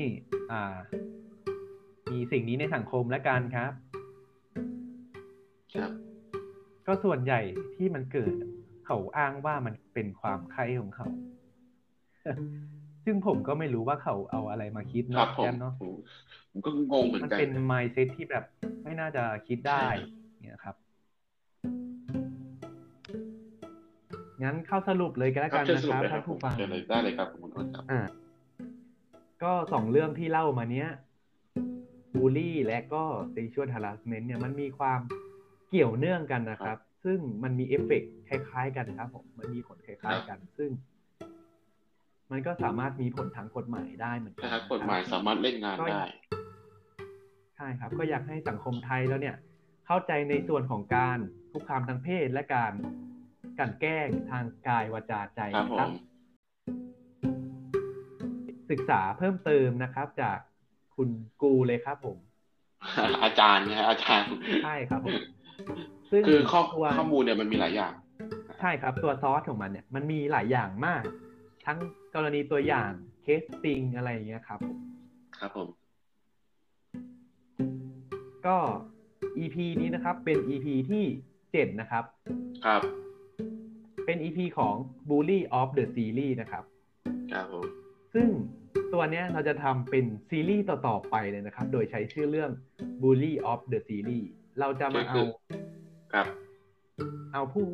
อ่า มีสิ่งนี้ในสังคมและกันครับ ครับ ก็ส่วนใหญ่ที่มันเกิด เขาอ้างว่ามันเป็นความใคร่ของเขา ซึ่งผมก็ไม่รู้ว่าเขาเอาอะไรมาคิดครับเนาะผมแจมเนาะผมผมก็งงเหมือนมันกันเป็น mindset ที่แบบไม่น่าจะคิดได้ใช่เนี่ยครับงั้นเข้าสรุปเลยกันแล้วครักับนเชิญนะสรุคปรับเลยครัท่าบนผมผู้ฟังเชิญเลยได้เลยครับคุณอ้นครับอ่าก็สองเรื่องที่เล่ามาเนี้ยบูลลี่และก็ sexual harassment เนี่ยมันมีความเกี่ยวเนื่องกันนะครับ ซึ่งมันมีเอฟเฟกต์คล้าย ๆ กันครับผมมันมีผลคล้าย ๆ กัน ซึ่ง มันก็สามารถมีผลทางกฎหมายได้เหมือนกันนะครับนะกฎหมายสามารถเล่นงานได้ใช่ครับ ก็อยากให้สังคมไทยแล้วเนี่ย เข้าใจในส่วนของการคุกคามทางเพศและการกลั่นแกล้งทางกายวาจาใจครับนะครับผมศึกษาเพิ่มเติมนะครับ จากคุณกูเลยครับผม อาจารย์นะฮะอาจารย์ใช่ครับผมซึ่งคือข้อตัวข้อมูลเนี่ยมันมีหลายอย่าง ใช่ครับ ตัวซอสของมันเนี่ย มันมีหลายอย่างมาก ทั้งกรณีตัวอย่างเคสติงอะไรอย่างเงี้ยครับผมครับผม ก็ EP นี้นะครับ เป็น EP ที่เจ็ดนะครับ ครับ เป็น EP ของ Bully of the Series นะครับ ครับผม ซึ่งตัวเนี้ยเราจะทำเป็นซีรีส์ต่อ ๆ ไปเลยนะครับ โดยใช้ชื่อเรื่อง Bully of the Series เราจะมาเอา ครับ เอาผู้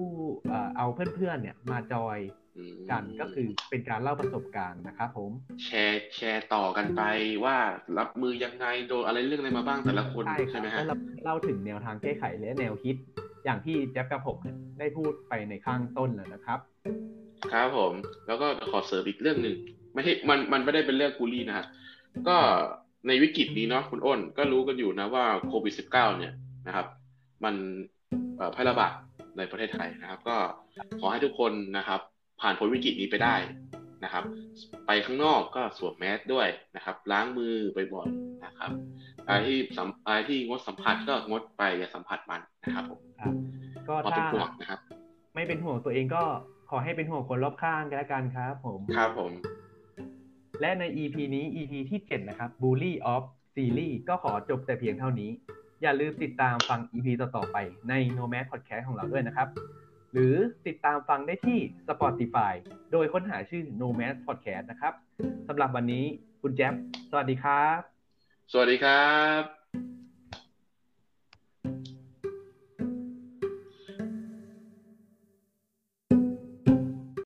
เอ่อเอาเพื่อนๆเนี่ยมาจอยอืม กันก็คือเป็นการเล่าประสบการณ์นะครับผมแชร์แชร์ต่อกันไปว่ารับมือยังไงโดนอะไรเรื่องอะไรมาบ้างแต่ละคนใช่คใช่รับไหมแล้ฮะวเราเล่าถึงแนวทางแก้ไขและแนวคิด อย่างที่แจ๊บกับผมเนี่ยได้พูดไปในข้างต้นแล้วนะครับ ครับผม แล้วก็ขอเสริมอีกเรื่องหนึ่งไม่ใช่มันมันไม่ได้เป็นเรื่องกูลี่นะฮะก็ในวิกฤตนี้เนาะคุณอ้นก็รู้กันอยู่นะว่าโควิด -19 เนี่ยนะครับ มันเอ่อแพร่ระบาดในประเทศไทยนะครับ ก็ขอให้ทุกคนนะครับ ผ่านพ้นวิกฤตนี้ไปได้นะครับ ไปข้างนอกก็สวมแมสด้วยนะครับ ล้างมือบ่อยๆนะครับอะไรที่สัมอะไรที่งดสัมผัสก็งดไปอย่าสัมผัสมันนะครับผมครับก็มาเป็ถ้านห่วงนะครับ ไม่เป็นห่วงตัวเองก็ขอให้เป็นห่วงคนรอบข้างกันแล้วกันครับผมครับผม และใน EP นี้ EP ที่ 7 นะครับ Bully of ซีรีส์ก็ขอจบแต่เพียงเท่านี้ อย่าลืมติดตามฟัง EP ต่อๆไปใน Nomad Podcast ของเราด้วยนะครับ หรือติดตามฟังได้ที่ Spotify โดยค้นหาชื่อ Nomad Podcast นะครับสำหรับวันนี้คุณแจ๊บสวัสดีครับ สวัสดีครับ